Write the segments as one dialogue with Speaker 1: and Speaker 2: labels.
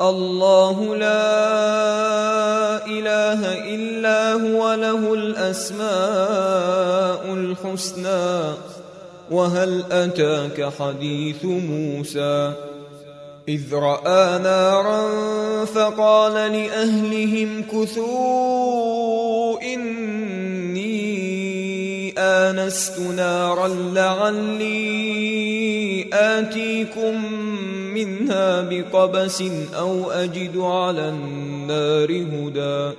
Speaker 1: الله لا إله إلا هو له الأسماء الحسنى وهل أتاك حديث موسى؟ إذ رأى نارا فقال لأهلهم كثوا آنست نارا لعلي آتيكم منها بقبس أو أجد على النار هدى.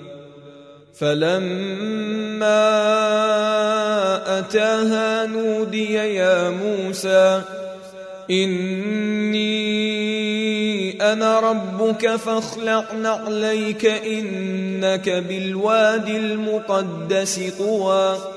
Speaker 1: فلما أتاها نودي يا موسى إني أنا ربك فاخلع نعليك إنك بالوادي المقدس طوى.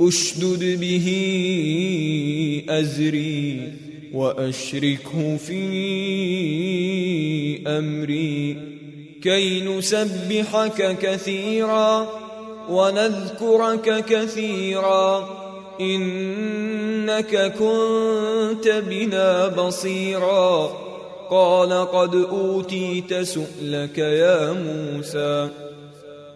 Speaker 1: أشدد به أزري وأشركه في أمري كي نسبحك كثيرا ونذكرك كثيرا إنك كنت بنا بصيرا قال قد أوتيت سؤلك يا موسى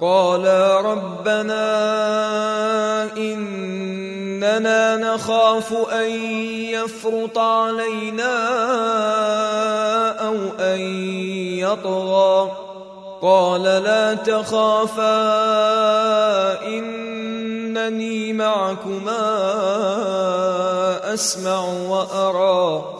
Speaker 1: قالا ربنا إننا نخاف أن يفرط علينا أو أن يطغى. قال لا تخافا إنني معكما أسمع وأرى.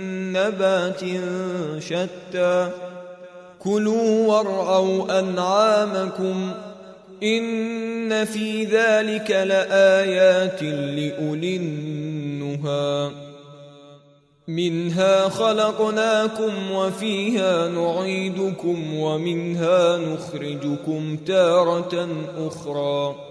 Speaker 1: نبات شتى. كلوا وارعوا أنعامكم إن في ذلك لآيات لأولي النهى. منها خلقناكم وفيها نعيدكم ومنها نخرجكم تارة أخرى.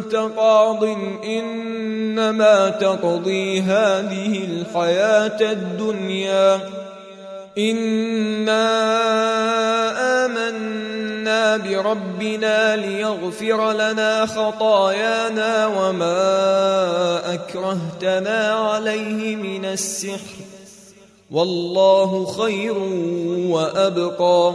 Speaker 1: أنت قاض إنما تقضي هذه الحياة الدنيا. إنا آمنا بربنا ليغفر لنا خطايانا وما أكرهتنا عليه من السحر. والله خير وأبقى.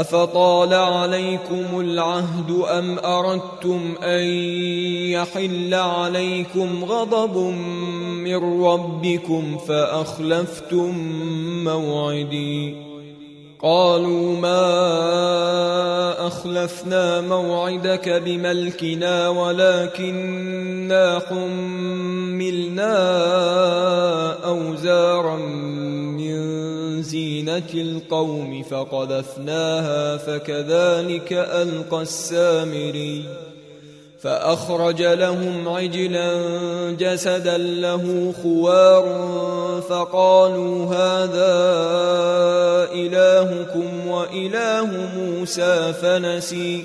Speaker 1: أفطال عليكم العهد أم أردتم أن يحل عليكم غضب من ربكم فأخلفتم موعدي؟ قالوا ما أخلفنا موعدك بملكنا ولكننا حملنا زينه زينة القوم فقذفناها فكذلك ألقى السامري فأخرج لهم عجلا جسدا له خوار فقالوا هذا إلهكم وإله موسى فنسي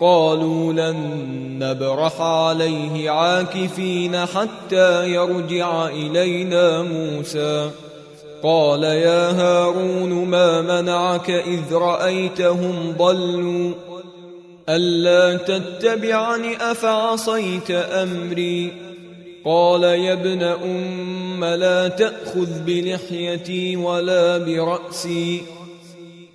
Speaker 1: قالوا لن نبرح عليه عاكفين حتى يرجع إلينا موسى. قال يا هارون ما منعك إذ رأيتهم ضلوا؟ ألا تتبعني أفعصيت أمري؟ قال يا ابن أم لا تأخذ بلحيتي ولا برأسي.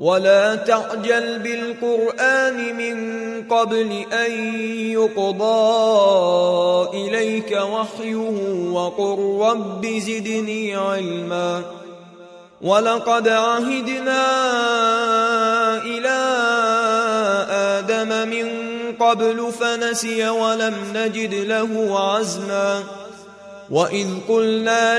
Speaker 1: ولا تعجل بالقرآن من قبل أن يقضى إليك وحيه وقل رب زدني علما. ولقد عهدنا إلى آدم من قبل فنسي ولم نجد له عزما. وإذ قلنا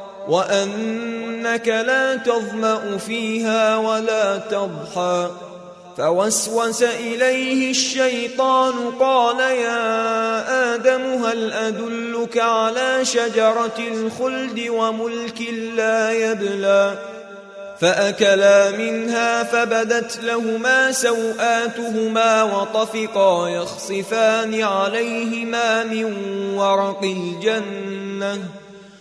Speaker 1: وأنك لا تظمأ فيها ولا تضحى فوسوس إليه الشيطان قال يا آدم هل أدلك على شجرة الخلد وملك لا يبلى فأكلا منها فبدت لهما سوآتهما وطفقا يخصفان عليهما من ورق الجنة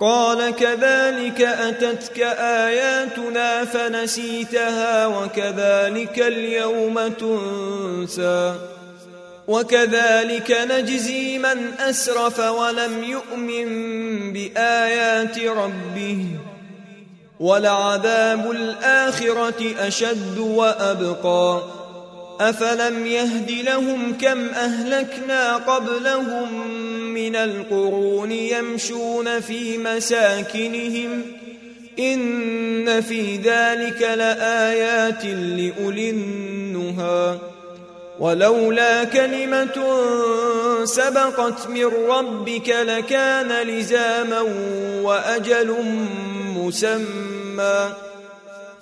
Speaker 1: قال كذلك أتتك آياتنا فنسيتها وكذلك اليوم تنسى وكذلك نجزي من أسرف ولم يؤمن بآيات ربه ولعذاب الآخرة أشد وأبقى أفلم يهد لهم كم أهلكنا قبلهم من القرون يمشون في مساكنهم إن في ذلك لآيات لأولي النهى. ولولا كلمة سبقت من ربك لكان لزاما وأجل مسمى.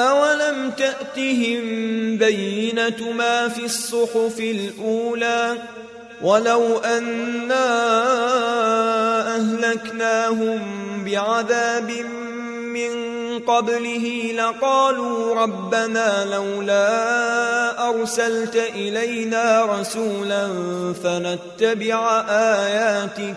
Speaker 1: أولم تأتهم بينة ما في الصحف الأولى ولو أنا أهلكناهم بعذاب من قبله لقالوا ربنا لولا أرسلت إلينا رسولا فنتبع آياتك